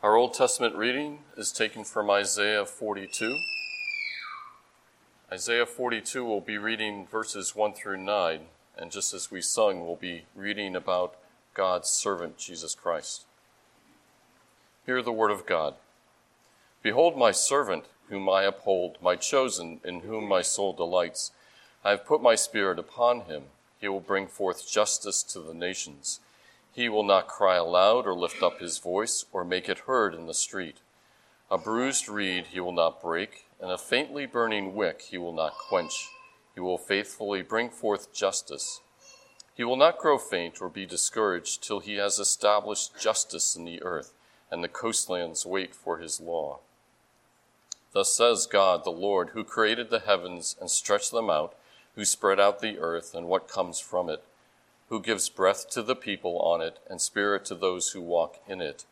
Our Old Testament reading is taken from Isaiah 42. Isaiah 42 will be reading verses 1 through 9, and just as we sung, we'll be reading about God's servant, Jesus Christ. Hear the word of God. Behold, my servant, whom I uphold, my chosen, in whom my soul delights. I have put my spirit upon him. He will bring forth justice to the nations. He will not cry aloud or lift up his voice or make it heard in the street. A bruised reed he will not break, and a faintly burning wick he will not quench. He will faithfully bring forth justice. He will not grow faint or be discouraged till he has established justice in the earth, and the coastlands wait for his law. Thus says God the Lord, who created the heavens and stretched them out, who spread out the earth and what comes from it, who gives breath to the people on it and spirit to those who walk in it.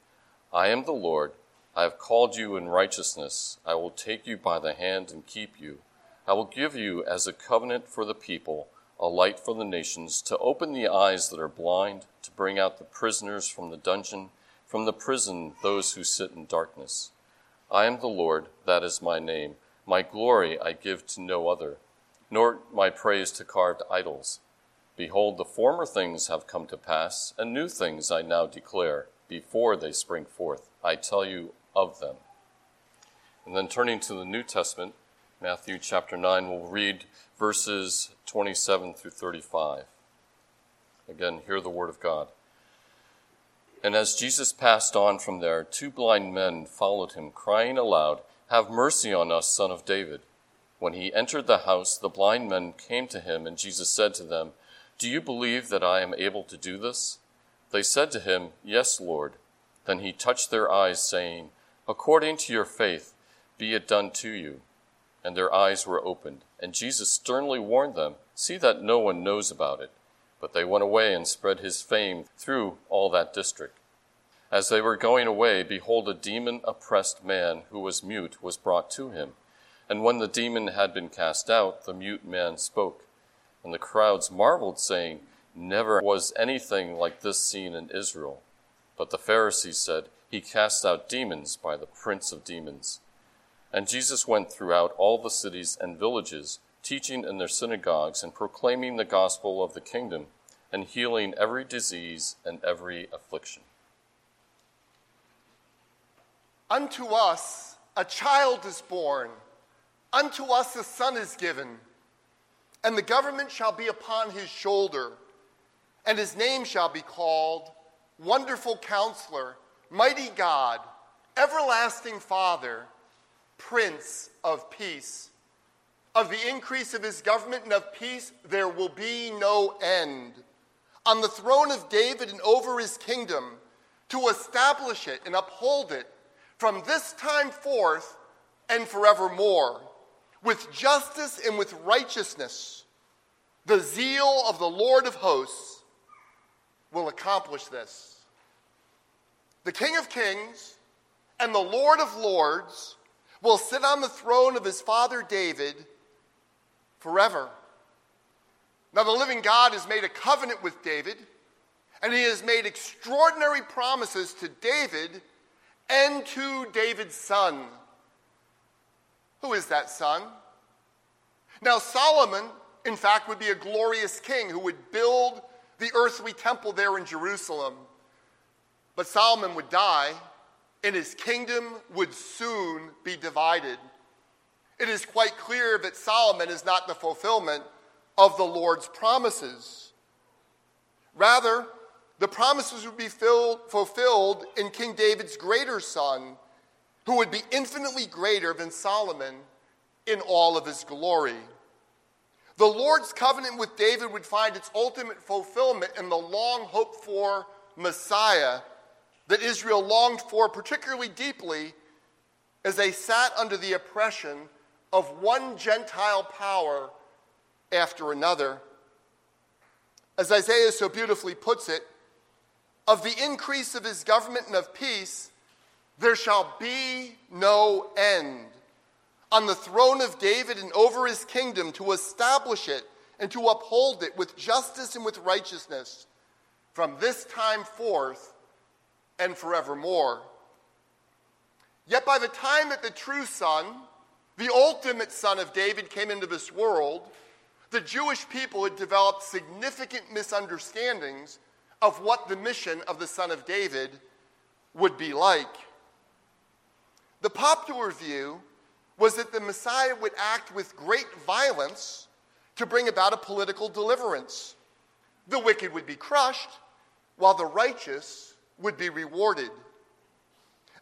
I am the Lord. I have called you in righteousness. I will take you by the hand and keep you. I will give you as a covenant for the people, a light for the nations, to open the eyes that are blind, to bring out the prisoners from the dungeon, from the prison those who sit in darkness I am the Lord, that is my name. My glory I give to no other, nor my praise to carved idols. Behold, the former things have come to pass, and new things I now declare, before they spring forth. I tell you of them. And then turning to the New Testament, Matthew chapter 9, we'll read verses 27 through 35. Again, hear the word of God. And as Jesus passed on from there, two blind men followed him, crying aloud, Have mercy on us, son of David. When he entered the house, the blind men came to him, and Jesus said to them, Do you believe that I am able to do this? They said to him, Yes, Lord. Then he touched their eyes, saying, According to your faith, be it done to you. And their eyes were opened. And Jesus sternly warned them, See that no one knows about it. But they went away and spread his fame through all that district. As they were going away, behold, a demon oppressed man who was mute was brought to him. And when the demon had been cast out, the mute man spoke. And the crowds marveled, saying, Never was anything like this seen in Israel. But the Pharisees said, He casts out demons by the prince of demons. And Jesus went throughout all the cities and villages teaching in their synagogues and proclaiming the gospel of the kingdom and healing every disease and every affliction. Unto us a child is born, unto us a son is given, and the government shall be upon his shoulder, and his name shall be called Wonderful Counselor, Mighty God, Everlasting Father, Prince of Peace of the increase of his government and of peace, there will be no end. On the throne of David and over his kingdom, to establish it and uphold it from this time forth and forevermore, with justice and with righteousness. The zeal of the Lord of hosts will accomplish this. The King of kings and the Lord of lords will sit on the throne of his father David forever. Now, the living God has made a covenant with David, and he has made extraordinary promises to David and to David's son. Who is that son? Now, Solomon, in fact, would be a glorious king who would build the earthly temple there in Jerusalem. But Solomon would die, and his kingdom would soon be divided it is quite clear that Solomon is not the fulfillment of the Lord's promises. Rather, the promises would be filled, fulfilled in King David's greater son, who would be infinitely greater than Solomon in all of his glory. The Lord's covenant with David would find its ultimate fulfillment in the long hoped for Messiah that Israel longed for particularly deeply as they sat under the oppression of one Gentile power after another. As Isaiah so beautifully puts it, of the increase of his government and of peace, there shall be no end. On the throne of David and over his kingdom to establish it and to uphold it with justice and with righteousness from this time forth and forevermore. Yet by the time that the true son, the ultimate son of David, came into this world, the Jewish people had developed significant misunderstandings of what the mission of the son of David would be like. The popular view was that the Messiah would act with great violence to bring about a political deliverance. The wicked would be crushed, while the righteous would be rewarded.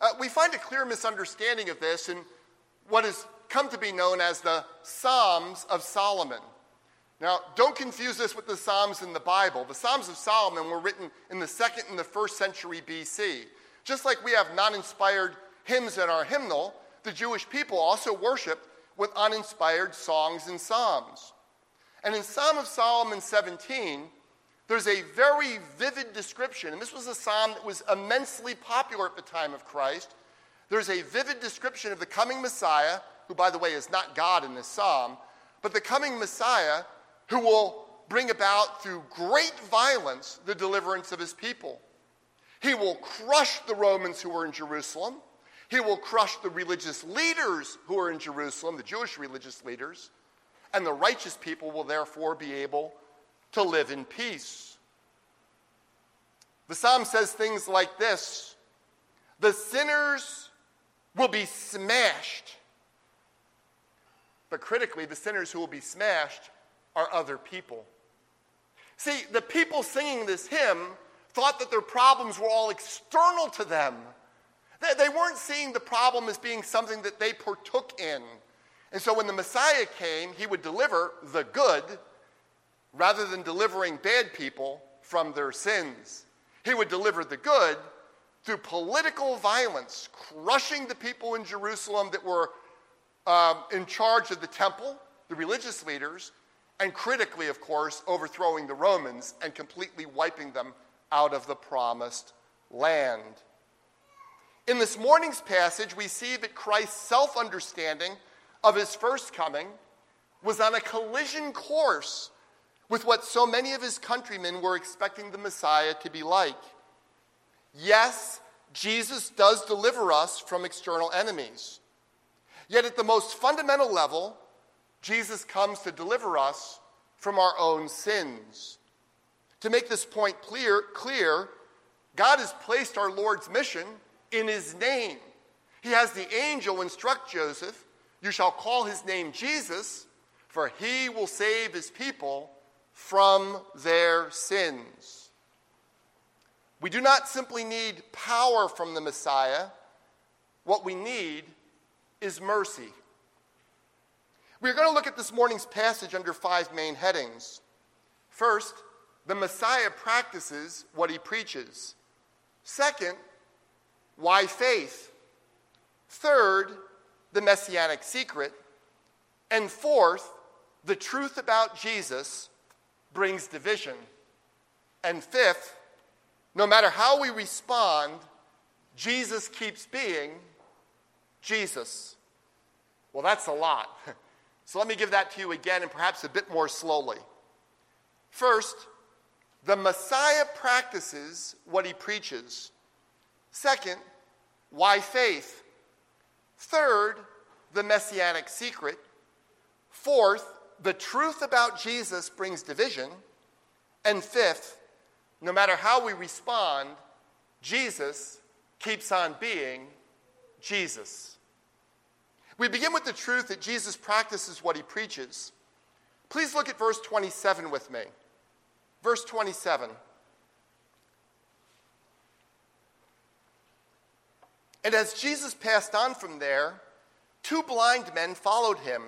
Uh, we find a clear misunderstanding of this in what has come to be known as the Psalms of Solomon. Now, don't confuse this with the Psalms in the Bible. The Psalms of Solomon were written in the second and the first century BC. Just like we have non inspired hymns in our hymnal, the Jewish people also worshiped with uninspired songs and psalms. And in Psalm of Solomon 17, there's a very vivid description, and this was a psalm that was immensely popular at the time of Christ. There's a vivid description of the coming Messiah, who, by the way, is not God in this psalm, but the coming Messiah who will bring about through great violence the deliverance of his people. He will crush the Romans who were in Jerusalem. He will crush the religious leaders who are in Jerusalem, the Jewish religious leaders, and the righteous people will therefore be able to live in peace. The psalm says things like this The sinners will be smashed. But critically, the sinners who will be smashed are other people. See, the people singing this hymn thought that their problems were all external to them. They, weren't seeing the problem as being something that they partook in. And so when the Messiah came, he would deliver the good rather than delivering bad people from their sins. He would deliver the good through political violence, crushing the people in Jerusalem that were um, in charge of the temple, the religious leaders, and critically, of course, overthrowing the Romans and completely wiping them out of the promised land. In this morning's passage, we see that Christ's self understanding of his first coming was on a collision course with what so many of his countrymen were expecting the Messiah to be like. Yes, Jesus does deliver us from external enemies. Yet, at the most fundamental level, Jesus comes to deliver us from our own sins. To make this point clear, clear, God has placed our Lord's mission in his name. He has the angel instruct Joseph, You shall call his name Jesus, for he will save his people from their sins. We do not simply need power from the Messiah, what we need is mercy. We're going to look at this morning's passage under five main headings. First, the Messiah practices what he preaches. Second, why faith? Third, the messianic secret. And fourth, the truth about Jesus brings division. And fifth, no matter how we respond, Jesus keeps being Jesus. Well, that's a lot. So let me give that to you again and perhaps a bit more slowly. First, the Messiah practices what he preaches. Second, why faith? Third, the messianic secret. Fourth, the truth about Jesus brings division. And fifth, no matter how we respond, Jesus keeps on being Jesus. We begin with the truth that Jesus practices what he preaches. Please look at verse 27 with me. Verse 27. And as Jesus passed on from there, two blind men followed him,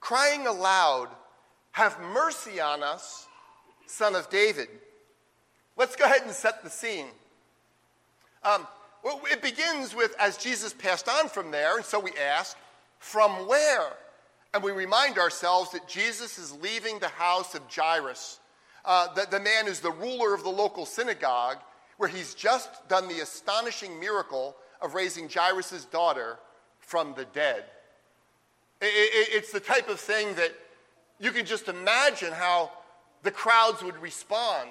crying aloud, Have mercy on us, son of David. Let's go ahead and set the scene. Um, well, it begins with as Jesus passed on from there, and so we ask, from where? And we remind ourselves that Jesus is leaving the house of Jairus, uh, the, the man who's the ruler of the local synagogue, where he's just done the astonishing miracle of raising Jairus' daughter from the dead. It, it, it's the type of thing that you can just imagine how the crowds would respond,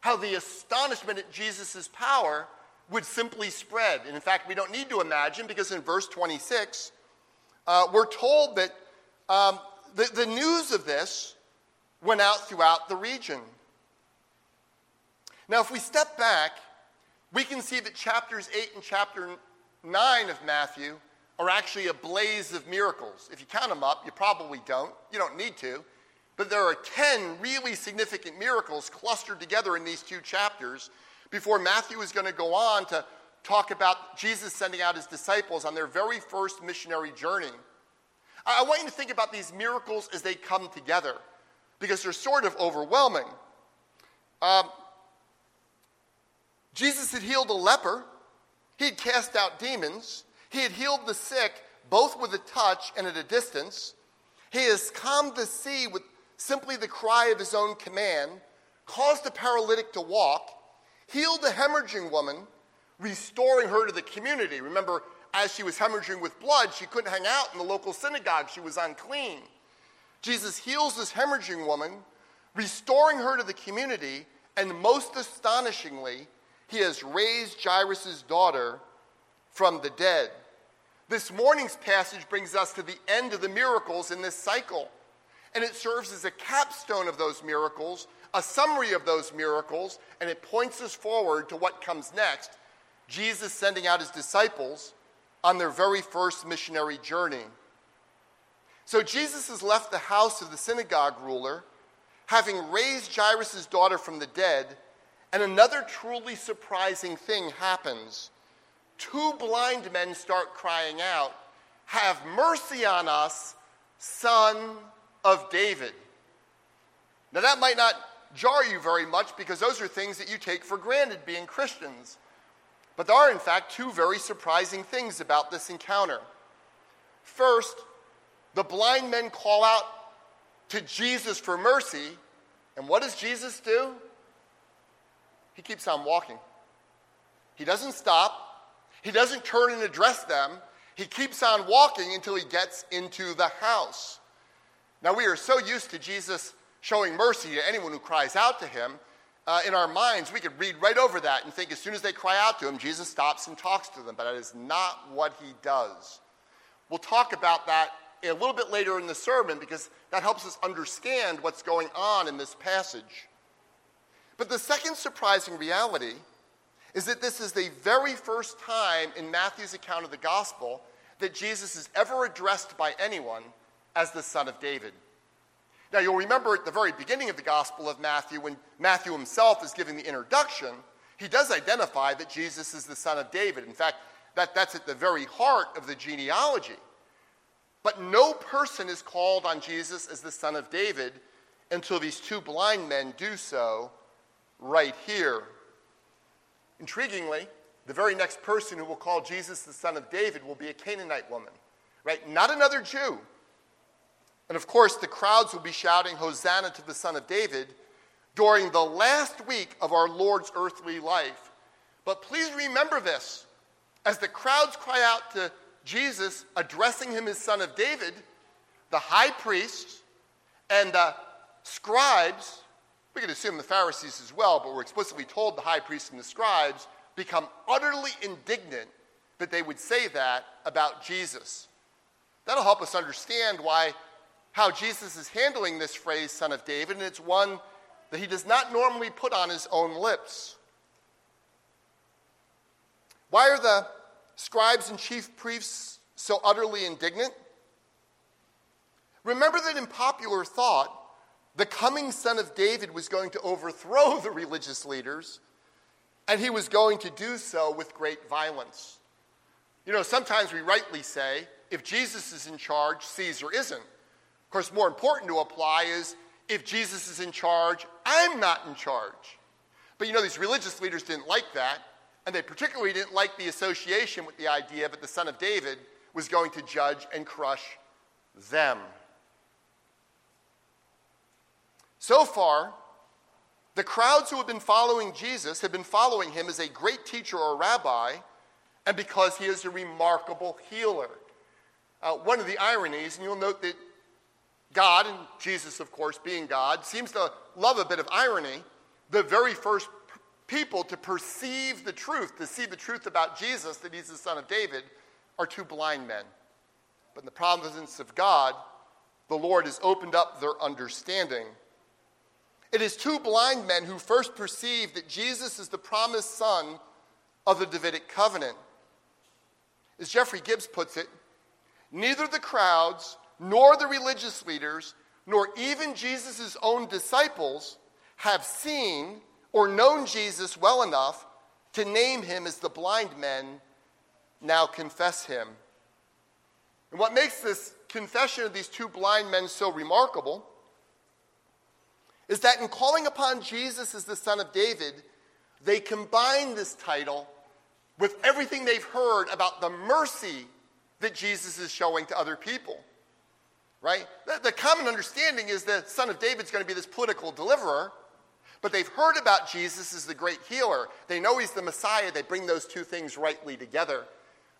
how the astonishment at Jesus' power would simply spread. And in fact, we don't need to imagine because in verse 26, uh, we're told that um, the, the news of this went out throughout the region. Now, if we step back, we can see that chapters 8 and chapter 9 of Matthew are actually a blaze of miracles. If you count them up, you probably don't. You don't need to. But there are 10 really significant miracles clustered together in these two chapters before Matthew is going to go on to talk about Jesus sending out his disciples on their very first missionary journey. I want you to think about these miracles as they come together because they're sort of overwhelming. Um, Jesus had healed a leper, he had cast out demons, he had healed the sick both with a touch and at a distance. He has calmed the sea with simply the cry of his own command, caused a paralytic to walk, healed a hemorrhaging woman, restoring her to the community. Remember, as she was hemorrhaging with blood, she couldn't hang out in the local synagogue, she was unclean. Jesus heals this hemorrhaging woman, restoring her to the community, and most astonishingly, he has raised Jairus' daughter from the dead. This morning's passage brings us to the end of the miracles in this cycle, and it serves as a capstone of those miracles, a summary of those miracles, and it points us forward to what comes next Jesus sending out his disciples on their very first missionary journey. So Jesus has left the house of the synagogue ruler, having raised Jairus' daughter from the dead, and another truly surprising thing happens. Two blind men start crying out, Have mercy on us, son of David. Now, that might not jar you very much because those are things that you take for granted being Christians. But there are, in fact, two very surprising things about this encounter. First, the blind men call out to Jesus for mercy. And what does Jesus do? He keeps on walking. He doesn't stop, he doesn't turn and address them. He keeps on walking until he gets into the house. Now, we are so used to Jesus showing mercy to anyone who cries out to him. Uh, in our minds, we could read right over that and think as soon as they cry out to him, Jesus stops and talks to them. But that is not what he does. We'll talk about that a little bit later in the sermon because that helps us understand what's going on in this passage. But the second surprising reality is that this is the very first time in Matthew's account of the gospel that Jesus is ever addressed by anyone as the Son of David. Now, you'll remember at the very beginning of the Gospel of Matthew, when Matthew himself is giving the introduction, he does identify that Jesus is the Son of David. In fact, that, that's at the very heart of the genealogy. But no person is called on Jesus as the son of David until these two blind men do so right here. Intriguingly, the very next person who will call Jesus the son of David will be a Canaanite woman, right? Not another Jew. And of course, the crowds will be shouting, Hosanna to the son of David during the last week of our Lord's earthly life. But please remember this as the crowds cry out to Jesus addressing him as son of David, the high priest and the scribes, we could assume the Pharisees as well, but we're explicitly told the high priests and the scribes become utterly indignant that they would say that about Jesus. That'll help us understand why how Jesus is handling this phrase son of David and it's one that he does not normally put on his own lips. Why are the scribes and chief priests so utterly indignant? Remember that in popular thought, the coming son of David was going to overthrow the religious leaders, and he was going to do so with great violence. You know, sometimes we rightly say, if Jesus is in charge, Caesar isn't. Of course, more important to apply is, if Jesus is in charge, I'm not in charge. But you know, these religious leaders didn't like that. And they particularly didn't like the association with the idea that the son of David was going to judge and crush them. So far, the crowds who have been following Jesus have been following him as a great teacher or rabbi and because he is a remarkable healer. Uh, one of the ironies, and you'll note that God, and Jesus, of course, being God, seems to love a bit of irony. The very first people to perceive the truth, to see the truth about Jesus, that he's the son of David, are two blind men. But in the providence of God, the Lord has opened up their understanding. It is two blind men who first perceive that Jesus is the promised son of the Davidic covenant. As Jeffrey Gibbs puts it, neither the crowds nor the religious leaders, nor even Jesus' own disciples have seen or known Jesus well enough to name him as the blind men now confess him. And what makes this confession of these two blind men so remarkable is that in calling upon Jesus as the Son of David, they combine this title with everything they've heard about the mercy that Jesus is showing to other people. Right? The, the common understanding is the Son of David is going to be this political deliverer, but they've heard about Jesus as the great healer. They know he's the Messiah. They bring those two things rightly together.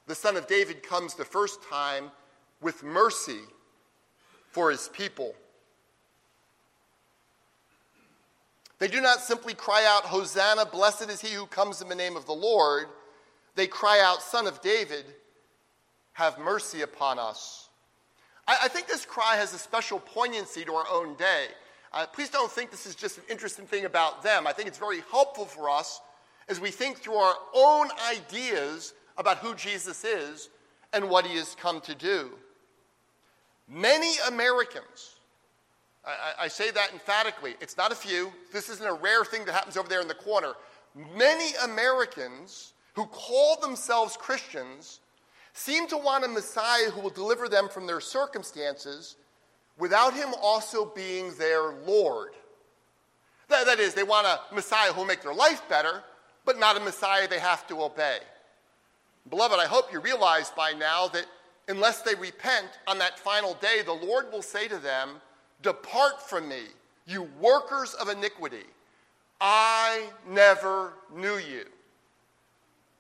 The Son of David comes the first time with mercy for his people. They do not simply cry out, Hosanna, blessed is he who comes in the name of the Lord. They cry out, Son of David, have mercy upon us. I, I think this cry has a special poignancy to our own day. Uh, please don't think this is just an interesting thing about them. I think it's very helpful for us as we think through our own ideas about who Jesus is and what he has come to do. Many Americans, I, I, say that emphatically, it's not a few, this isn't a rare thing that happens over there in the corner. Many Americans who call themselves Christians seem to want a Messiah who will deliver them from their circumstances without him also being their Lord. That, that is, they want a Messiah who will make their life better, but not a Messiah they have to obey. Beloved, I hope you realize by now that unless they repent on that final day, the Lord will say to them, Depart from me, you workers of iniquity. I never knew you.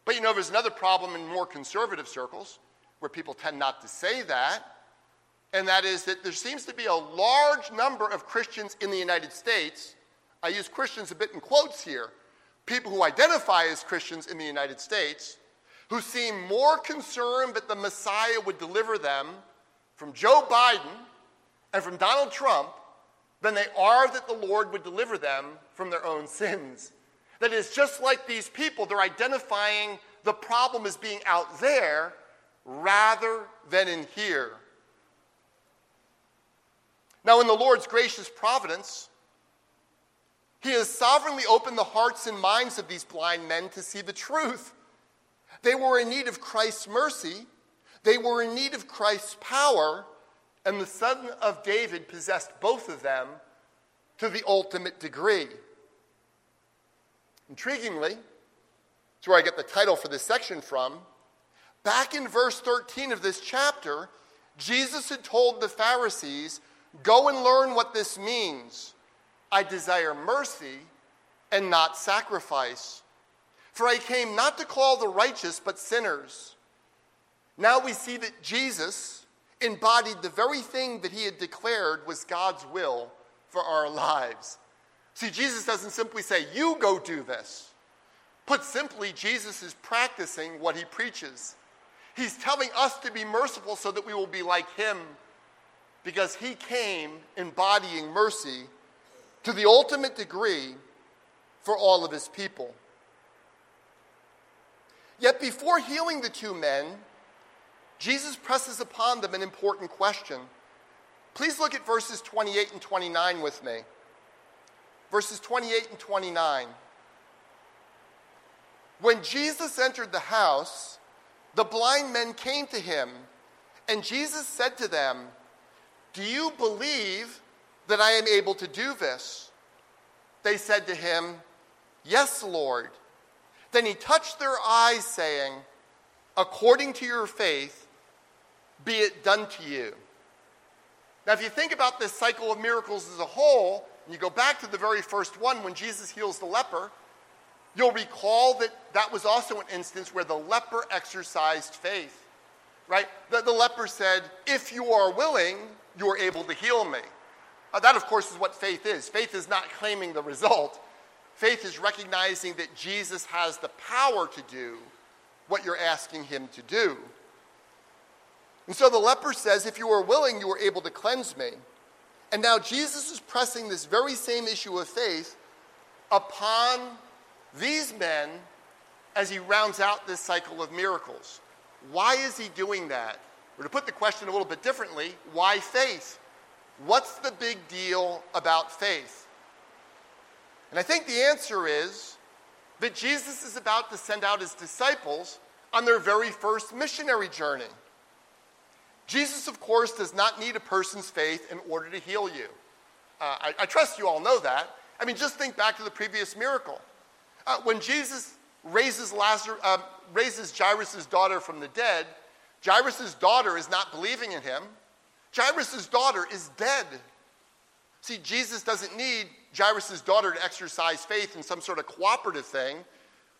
But you know, there's another problem in more conservative circles where people tend not to say that, and that is that there seems to be a large number of Christians in the United States. I use Christians a bit in quotes here, people who identify as Christians in the United States who seem more concerned that the Messiah would deliver them from Joe Biden and from Donald Trump than they are that the Lord would deliver them from their own sins. That is, just like these people, they're identifying the problem as being out there rather than in here. Now, in the Lord's gracious providence, He has sovereignly opened the hearts and minds of these blind men to see the truth. They were in need of Christ's mercy, they were in need of Christ's power, and the Son of David possessed both of them to the ultimate degree. Intriguingly, it's where I get the title for this section from. Back in verse 13 of this chapter, Jesus had told the Pharisees, Go and learn what this means. I desire mercy and not sacrifice. For I came not to call the righteous, but sinners. Now we see that Jesus embodied the very thing that he had declared was God's will for our lives. See, Jesus doesn't simply say, You go do this. Put simply, Jesus is practicing what he preaches. He's telling us to be merciful so that we will be like him because he came embodying mercy to the ultimate degree for all of his people. Yet before healing the two men, Jesus presses upon them an important question. Please look at verses 28 and 29 with me. Verses 28 and 29. When Jesus entered the house, the blind men came to him, and Jesus said to them, Do you believe that I am able to do this? They said to him, Yes, Lord. Then he touched their eyes, saying, According to your faith, be it done to you. Now, if you think about this cycle of miracles as a whole, and you go back to the very first one when Jesus heals the leper, you'll recall that that was also an instance where the leper exercised faith, right? The, the leper said, If you are willing, you are able to heal me. Uh, that, of course, is what faith is. Faith is not claiming the result, faith is recognizing that Jesus has the power to do what you're asking him to do. And so the leper says, If you are willing, you are able to cleanse me. And now Jesus is pressing this very same issue of faith upon these men as he rounds out this cycle of miracles. Why is he doing that? Or to put the question a little bit differently, why faith? What's the big deal about faith? And I think the answer is that Jesus is about to send out his disciples on their very first missionary journey. Jesus, of course, does not need a person's faith in order to heal you. Uh, I, I, trust you all know that. I mean, just think back to the previous miracle. Uh, when Jesus raises, Lazarus, uh, raises Jairus' daughter from the dead, Jairus' daughter is not believing in him. Jairus' daughter is dead. See, Jesus doesn't need Jairus' daughter to exercise faith in some sort of cooperative thing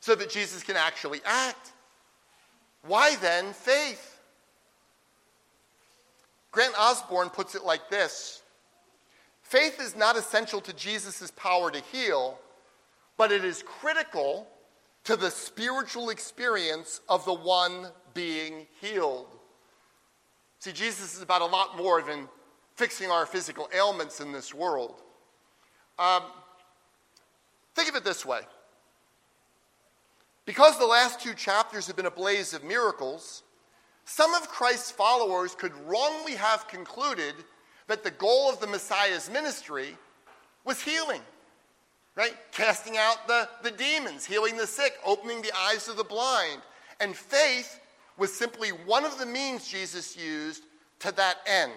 so that Jesus can actually act. Why then faith? Grant Osborne puts it like this Faith is not essential to Jesus' power to heal, but it is critical to the spiritual experience of the one being healed. See, Jesus is about a lot more than fixing our physical ailments in this world. Um, think of it this way because the last two chapters have been a blaze of miracles, some of Christ's followers could wrongly have concluded that the goal of the Messiah's ministry was healing, right? Casting out the, the demons, healing the sick, opening the eyes of the blind. And faith was simply one of the means Jesus used to that end.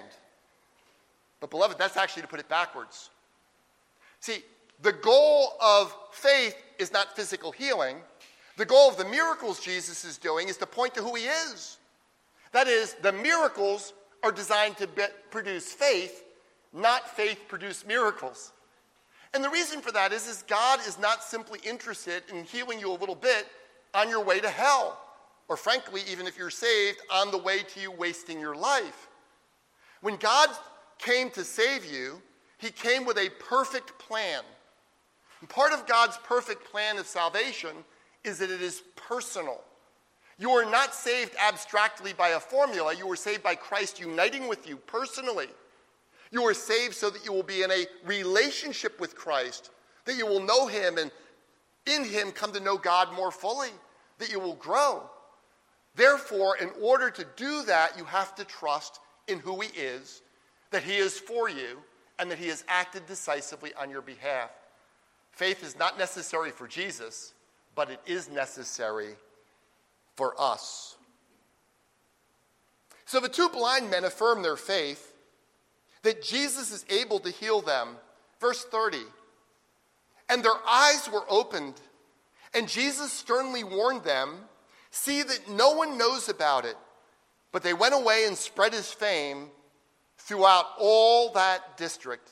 But, beloved, that's actually to put it backwards. See, the goal of faith is not physical healing. The goal of the miracles Jesus is doing is to point to who he is. That is, the miracles are designed to be- produce faith, not faith produce miracles. And the reason for that is, is God is not simply interested in healing you a little bit on your way to hell, or frankly, even if you're saved, on the way to you wasting your life. When God came to save you, he came with a perfect plan. And part of God's perfect plan of salvation is that it is personal. You are not saved abstractly by a formula. You are saved by Christ uniting with you personally. You are saved so that you will be in a relationship with Christ, that you will know Him and in Him come to know God more fully, that you will grow. Therefore, in order to do that, you have to trust in who He is, that He is for you, and that he has acted decisively on your behalf. Faith is not necessary for Jesus, but it is necessary for us. So the two blind men affirm their faith that Jesus is able to heal them. Verse 30 And their eyes were opened, and Jesus sternly warned them See that no one knows about it. But they went away and spread his fame throughout all that district.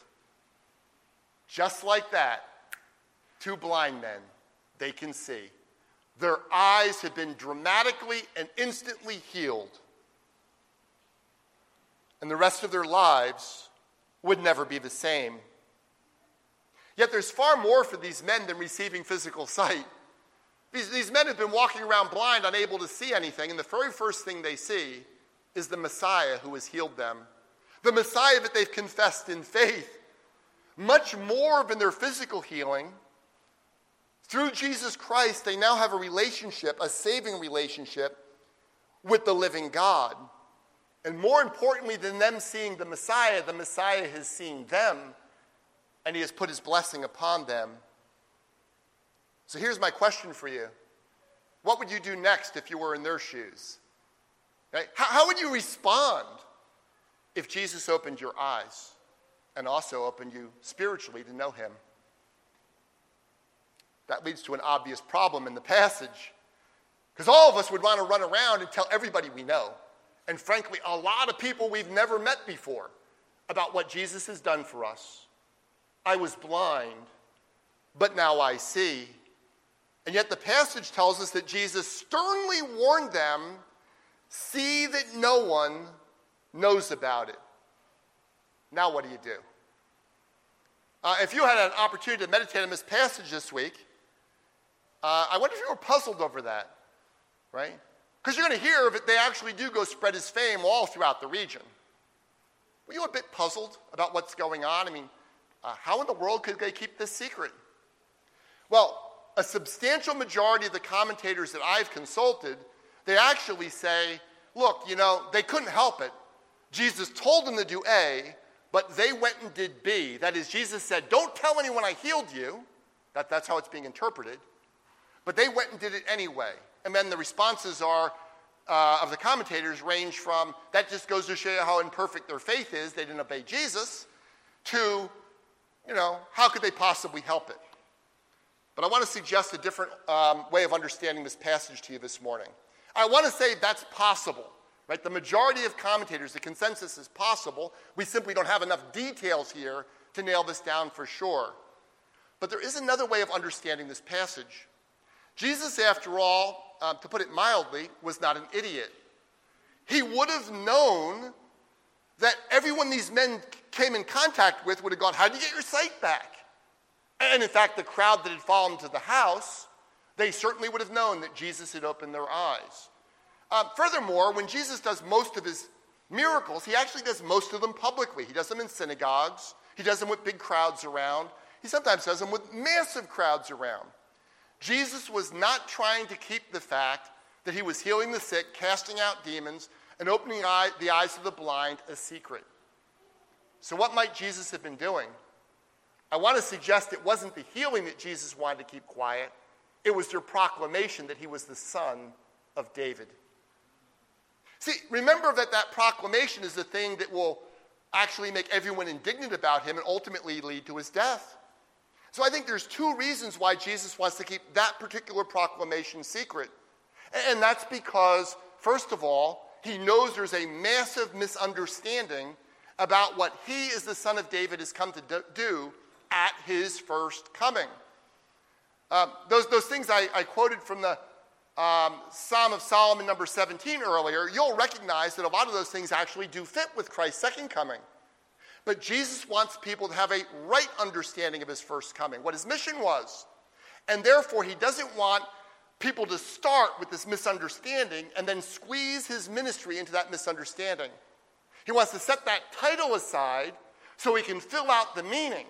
Just like that, two blind men, they can see. Their eyes have been dramatically and instantly healed. And the rest of their lives would never be the same. Yet there's far more for these men than receiving physical sight. These, these men have been walking around blind, unable to see anything, and the very first thing they see is the Messiah who has healed them the Messiah that they've confessed in faith. Much more than their physical healing, through Jesus Christ, they now have a relationship, a saving relationship with the living God. And more importantly than them seeing the Messiah, the Messiah has seen them and he has put his blessing upon them. So here's my question for you What would you do next if you were in their shoes? Right? How, how would you respond? if Jesus opened your eyes and also opened you spiritually to know him. That leads to an obvious problem in the passage. Because all of us would want to run around and tell everybody we know, and frankly, a lot of people we've never met before, about what Jesus has done for us. I was blind, but now I see. And yet the passage tells us that Jesus sternly warned them see that no one knows about it. Now, what do you do? Uh, if you had an opportunity to meditate on this passage this week, uh, I wonder if you were puzzled over that, right? Because you're going to hear that they actually do go spread his fame all throughout the region. Were you a bit puzzled about what's going on? I mean, uh, how in the world could they keep this secret? Well, a substantial majority of the commentators that I've consulted, they actually say, look, you know, they couldn't help it. Jesus told them to do A, but they went and did B. That is, Jesus said, don't tell anyone I healed you. That, that's how it's being interpreted. But they went and did it anyway. And then the responses are, uh, of the commentators range from that just goes to show you how imperfect their faith is, they didn't obey Jesus, to, you know, how could they possibly help it? But I want to suggest a different um, way of understanding this passage to you this morning. I want to say that's possible. Right? The majority of commentators, the consensus is possible. We simply don't have enough details here to nail this down for sure. But there is another way of understanding this passage. Jesus, after all, um, to put it mildly, was not an idiot. He would have known that everyone these men came in contact with would have gone, How'd you get your sight back? And in fact, the crowd that had him to the house, they certainly would have known that Jesus had opened their eyes. Um, furthermore, when Jesus does most of his miracles, he actually does most of them publicly. He does them in synagogues, he does them with big crowds around, he sometimes does them with massive crowds around. Jesus was not trying to keep the fact that he was healing the sick, casting out demons, and opening eye, the eyes of the blind a secret. So, what might Jesus have been doing? I want to suggest it wasn't the healing that Jesus wanted to keep quiet, it was their proclamation that he was the son of David. See, remember that that proclamation is the thing that will actually make everyone indignant about him and ultimately lead to his death. So I think there's two reasons why Jesus wants to keep that particular proclamation secret. And that's because, first of all, he knows there's a massive misunderstanding about what he, as the son of David, has come to do at his first coming. Um, those, those things I, I quoted from the um, Psalm of Solomon, number 17, earlier, you'll recognize that a lot of those things actually do fit with Christ's second coming. But Jesus wants people to have a right understanding of his first coming, what his mission was. And therefore, he doesn't want people to start with this misunderstanding and then squeeze his ministry into that misunderstanding. He wants to set that title aside so he can fill out the meaning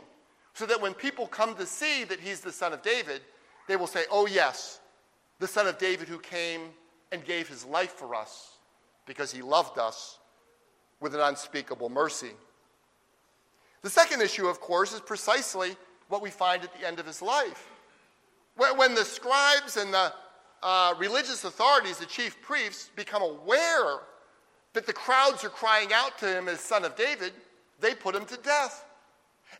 so that when people come to see that he's the son of David, they will say, Oh, yes, the son of David who came and gave his life for us because he loved us with an unspeakable mercy. The second issue, of course, is precisely what we find at the end of his life. When the scribes and the uh, religious authorities, the chief priests, become aware that the crowds are crying out to him as son of David, they put him to death.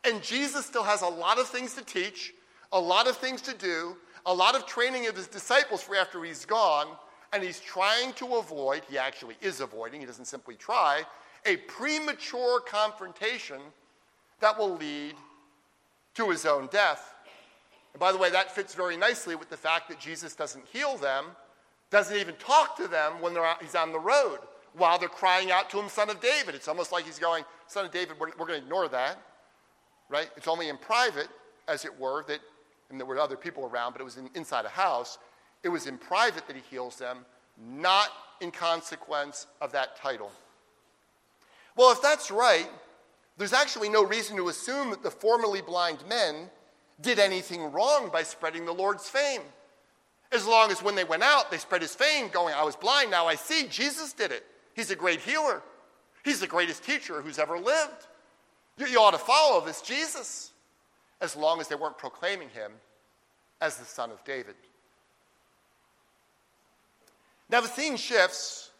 And Jesus still has a lot of things to teach, a lot of things to do, a lot of training of his disciples for after he's gone, and he's trying to avoid, he actually is avoiding, he doesn't simply try, a premature confrontation that will lead to his own death. And by the way, that fits very nicely with the fact that Jesus doesn't heal them, doesn't even talk to them when out, he's on the road while they're crying out to him, Son of David. It's almost like he's going, Son of David, we're, we're going to ignore that, right? It's only in private, as it were, that, and there were other people around, but it was in, inside a house. It was in private that he heals them, not in consequence of that title. Well, if that's right, there's actually no reason to assume that the formerly blind men did anything wrong by spreading the Lord's fame. As long as when they went out, they spread his fame, going, I was blind, now I see. Jesus did it. He's a great healer. He's the greatest teacher who's ever lived. You, you ought to follow this Jesus, as long as they weren't proclaiming him as the son of David. Now the scene shifts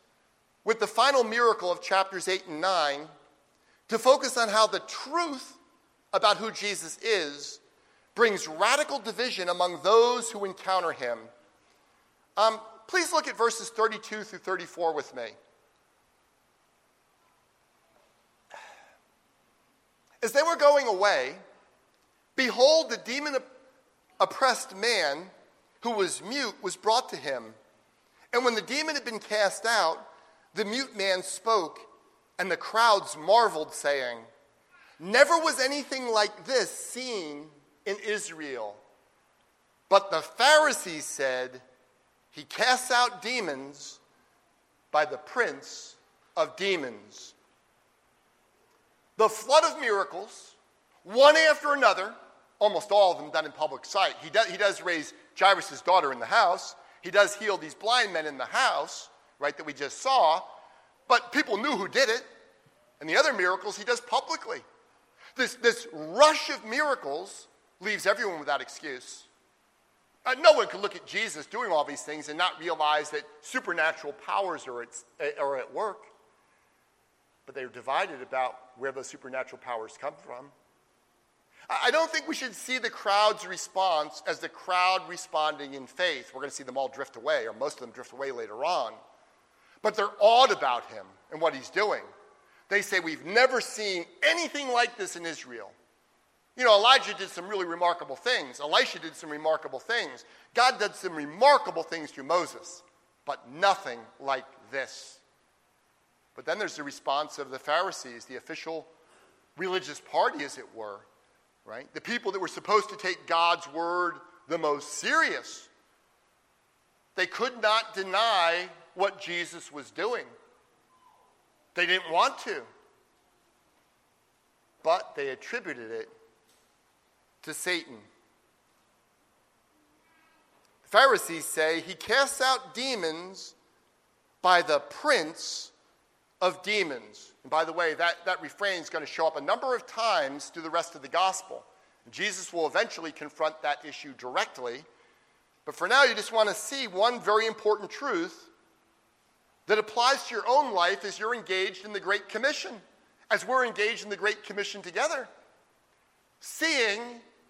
with the final miracle of chapters 8 and 9 to focus on how the truth about who Jesus is brings radical division among those who encounter him. Um, please look at verses 32 through 34 with me. As they were going away, behold, the demon oppressed man who was mute was brought to him. And when the demon had been cast out, the mute man spoke and the crowds marveled, saying, Never was anything like this seen in Israel. But the Pharisees said, He casts out demons by the prince of demons. The flood of miracles, one after another, almost all of them done in public sight. He does, he does raise Jairus' daughter in the house. He does heal these blind men in the house, right, that we just saw. But people knew who did it. And the other miracles he does publicly. This, this rush of miracles leaves everyone without excuse. Uh, no one could look at Jesus doing all these things and not realize that supernatural powers are at, are at work. But they're divided about where those supernatural powers come from. I don't think we should see the crowd's response as the crowd responding in faith. We're going to see them all drift away, or most of them drift away later on. But they're awed about him and what he's doing. They say, We've never seen anything like this in Israel. You know, Elijah did some really remarkable things. Elisha did some remarkable things. God did some remarkable things through Moses, but nothing like this. But then there's the response of the Pharisees, the official religious party, as it were, right? The people that were supposed to take God's word the most serious. They could not deny what Jesus was doing. They didn't want to. But they attributed it to Satan. The Pharisees say he casts out demons by the prince of demons. And by the way, that, that refrain is going to show up a number of times through the rest of the gospel. Jesus will eventually confront that issue directly. But for now, you just want to see one very important truth that applies to your own life as you're engaged in the Great Commission, as we're engaged in the Great Commission together. Seeing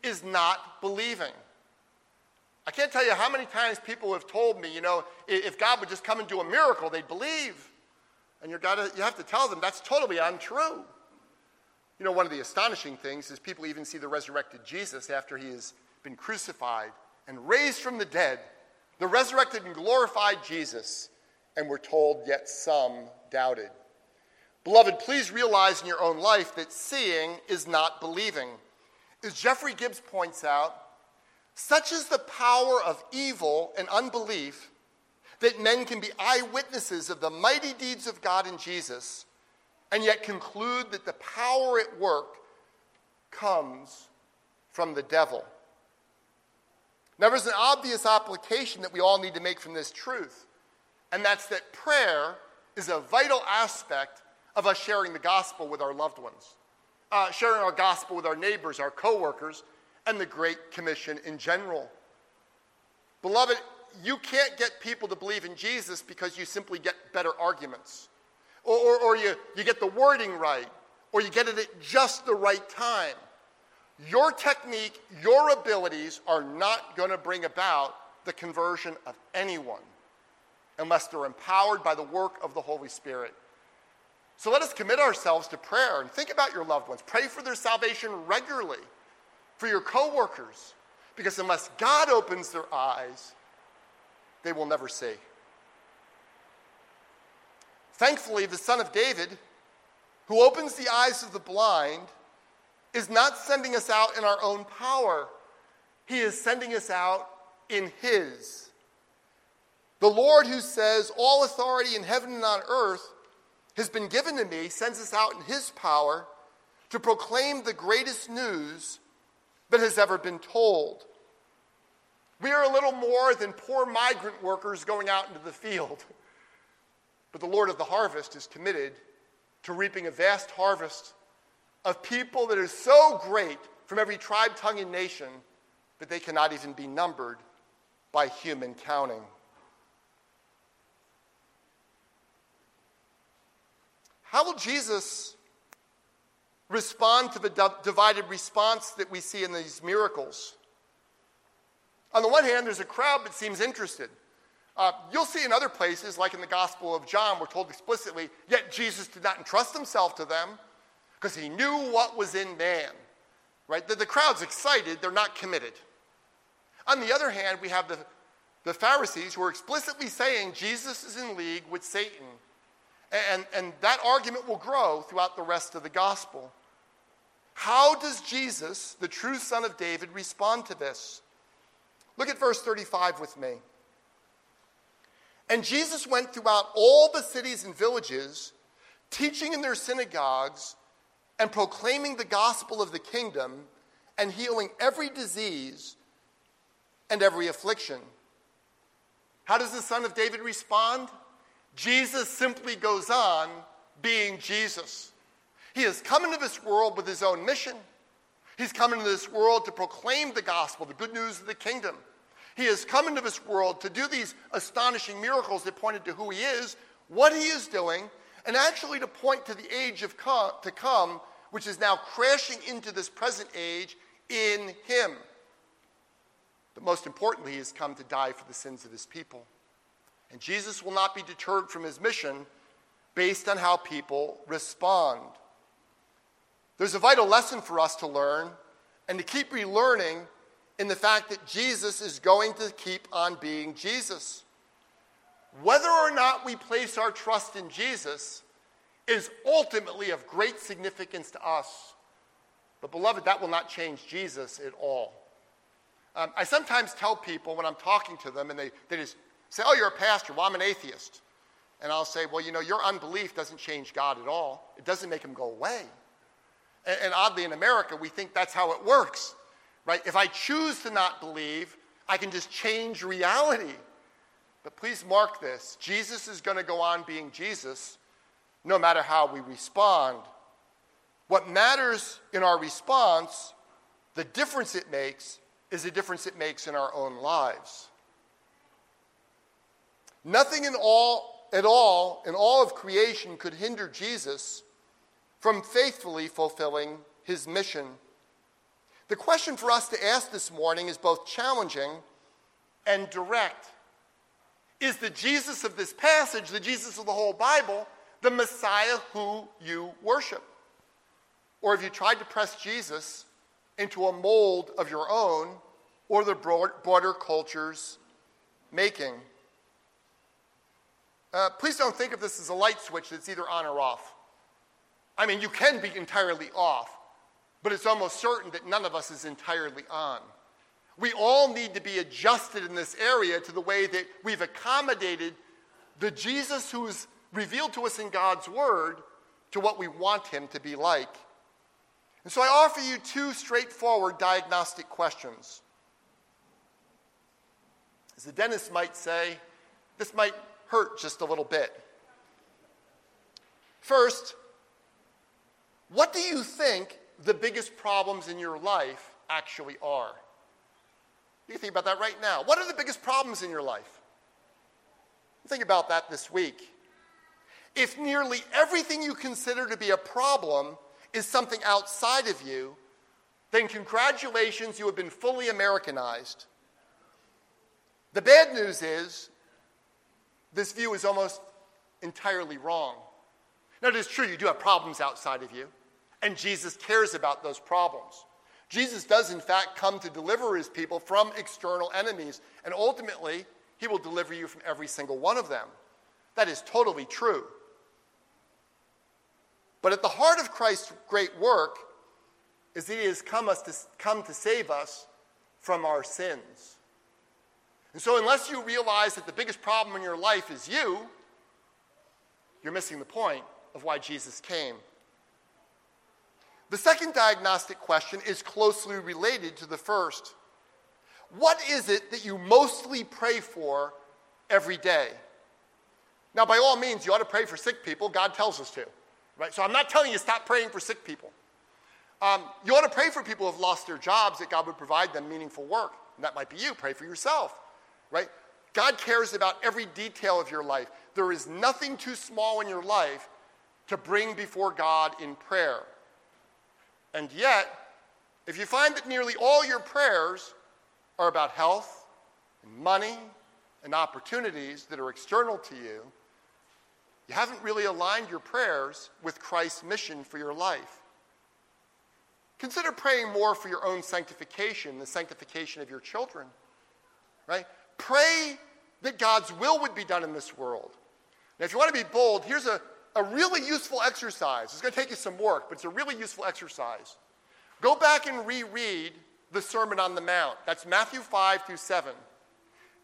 is not believing. I can't tell you how many times people have told me, you know, if God would just come and do a miracle, they'd believe. And you gotta, you have to tell them that's totally untrue. You know, one of the astonishing things is people even see the resurrected Jesus after he has been crucified and raised from the dead, the resurrected and glorified Jesus, and we're told, yet some doubted. Beloved, please realize in your own life that seeing is not believing. As Jeffrey Gibbs points out, such is the power of evil and unbelief that men can be eyewitnesses of the mighty deeds of God in Jesus and yet conclude that the power at work comes from the devil. Now, there's an obvious application that we all need to make from this truth, and that's that prayer is a vital aspect of us sharing the gospel with our loved ones uh, sharing our gospel with our neighbors, our coworkers, and the Great Commission in general. Beloved, you can't get people to believe in Jesus because you simply get better arguments, or, or, or you, you get the wording right, or you get it at just the right time. Your technique, your abilities are not going to bring about the conversion of anyone unless they're empowered by the work of the Holy Spirit. So let us commit ourselves to prayer and think about your loved ones. Pray for their salvation regularly, for your coworkers, because unless God opens their eyes, they will never see. Thankfully, the Son of David, who opens the eyes of the blind, is not sending us out in our own power. He is sending us out in His. The Lord who says, All authority in heaven and on earth has been given to me sends us out in his power to proclaim the greatest news that has ever been told. We are a little more than poor migrant workers going out into the field. But the Lord of the harvest is committed to reaping a vast harvest of people that are so great from every tribe, tongue, and nation that they cannot even be numbered by human counting. How will Jesus respond to the divided response that we see in these miracles? On the one hand, there's a crowd that seems interested. Uh, you'll see in other places, like in the Gospel of John, we're told explicitly, yet Jesus did not entrust himself to them because he knew what was in man. Right? The, the crowd's excited, they're not committed. On the other hand, we have the, the Pharisees who are explicitly saying Jesus is in league with Satan and, and that argument will grow throughout the rest of the gospel. How does Jesus, the true Son of David, respond to this? Look at verse 35 with me. And Jesus went throughout all the cities and villages, teaching in their synagogues and proclaiming the gospel of the kingdom and healing every disease and every affliction. How does the Son of David respond? Jesus simply goes on being Jesus. He has come into this world with his own mission. He's come into this world to proclaim the gospel, the good news of the kingdom. He has come into this world to do these astonishing miracles that pointed to who he is, what he is doing, and actually to point to the age of come, to come, which is now crashing into this present age in him. But most importantly, he has come to die for the sins of his people. And Jesus will not be deterred from his mission based on how people respond. There's a vital lesson for us to learn and to keep relearning in the fact that Jesus is going to keep on being Jesus. Whether or not we place our trust in Jesus is ultimately of great significance to us. But, beloved, that will not change Jesus at all. Um, I sometimes tell people when I'm talking to them, and they, they just say, Oh, you're a pastor. Well, I'm an atheist. And I'll say, Well, you know, your unbelief doesn't change God at all, it doesn't make him go away. And, and oddly, in America, we think that's how it works right? If I choose to not believe, I can just change reality. But please mark this Jesus is going to go on being Jesus no matter how we respond. What matters in our response, the difference it makes, is the difference it makes in our own lives. Nothing in all, at all in all of creation could hinder Jesus from faithfully fulfilling his mission the question for us to ask this morning is both challenging and direct. Is the Jesus of this passage, the Jesus of the whole Bible, the Messiah who you worship? Or have you tried to press Jesus into a mold of your own or the broader culture's making? Uh, please don't think of this as a light switch that's either on or off. I mean, you can be entirely off, but it's almost certain that none of us is entirely on. We all need to be adjusted in this area to the way that we've accommodated the Jesus who is revealed to us in God's Word to what we want him to be like. And so I offer you two straightforward diagnostic questions. As the dentist might say, this might hurt just a little bit. First, what do you think the biggest problems in your life actually are. You think about that right now. What are the biggest problems in your life? Think about that this week. If nearly everything you consider to be a problem is something outside of you, then congratulations, you have been fully Americanized. The bad news is this view is almost entirely wrong. Now, it is true you do have problems outside of you. And Jesus cares about those problems. Jesus does, in fact, come to deliver his people from external enemies, and ultimately, he will deliver you from every single one of them. That is totally true. But at the heart of Christ's great work is that he has come, us to, come to save us from our sins. And so, unless you realize that the biggest problem in your life is you, you're missing the point of why Jesus came. The second diagnostic question is closely related to the first. What is it that you mostly pray for every day? Now, by all means, you ought to pray for sick people. God tells us to, right? So I'm not telling you stop praying for sick people. Um, you ought to pray for people who have lost their jobs that God would provide them meaningful work. And that might be you. Pray for yourself, right? God cares about every detail of your life. There is nothing too small in your life to bring before God in prayer. And yet, if you find that nearly all your prayers are about health and money and opportunities that are external to you, you haven't really aligned your prayers with Christ's mission for your life. Consider praying more for your own sanctification, the sanctification of your children. Right? Pray that God's will would be done in this world. Now, if you want to be bold, here's a, a really useful exercise. It's going to take you some work, but it's a really useful exercise. Go back and reread the Sermon on the Mount. That's Matthew 5 through 7.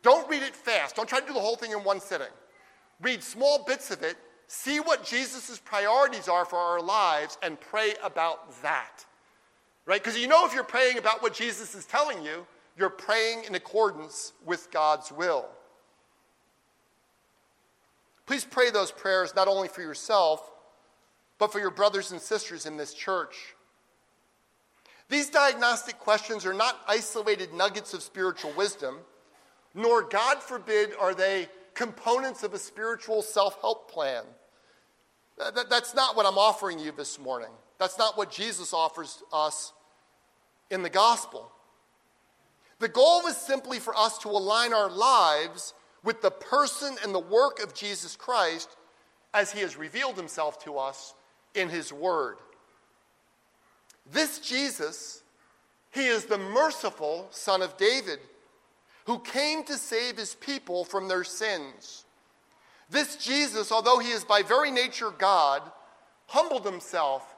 Don't read it fast. Don't try to do the whole thing in one sitting. Read small bits of it, see what Jesus' priorities are for our lives, and pray about that. Right? Because you know if you're praying about what Jesus is telling you, you're praying in accordance with God's will. Please pray those prayers not only for yourself, but for your brothers and sisters in this church. These diagnostic questions are not isolated nuggets of spiritual wisdom, nor, God forbid, are they components of a spiritual self help plan. That's not what I'm offering you this morning. That's not what Jesus offers us in the gospel. The goal is simply for us to align our lives with the person and the work of Jesus Christ as he has revealed himself to us in his word. This Jesus, he is the merciful Son of David who came to save his people from their sins. This Jesus, although he is by very nature God, humbled himself,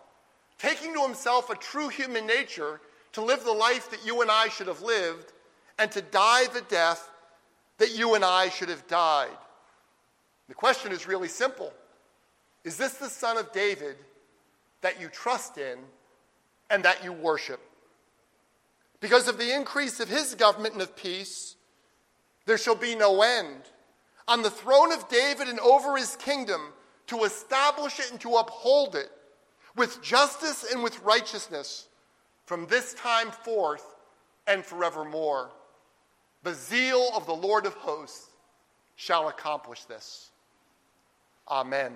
taking to himself a true human nature to live the life that you and I should have lived and to die the death that you and I should have died. The question is really simple Is this the Son of David that you trust in and that you worship? Because of the increase of his government and of peace, there shall be no end. On the throne of David and over his kingdom, to establish it and to uphold it with justice and with righteousness from this time forth and forevermore. The zeal of the Lord of hosts shall accomplish this. Amen.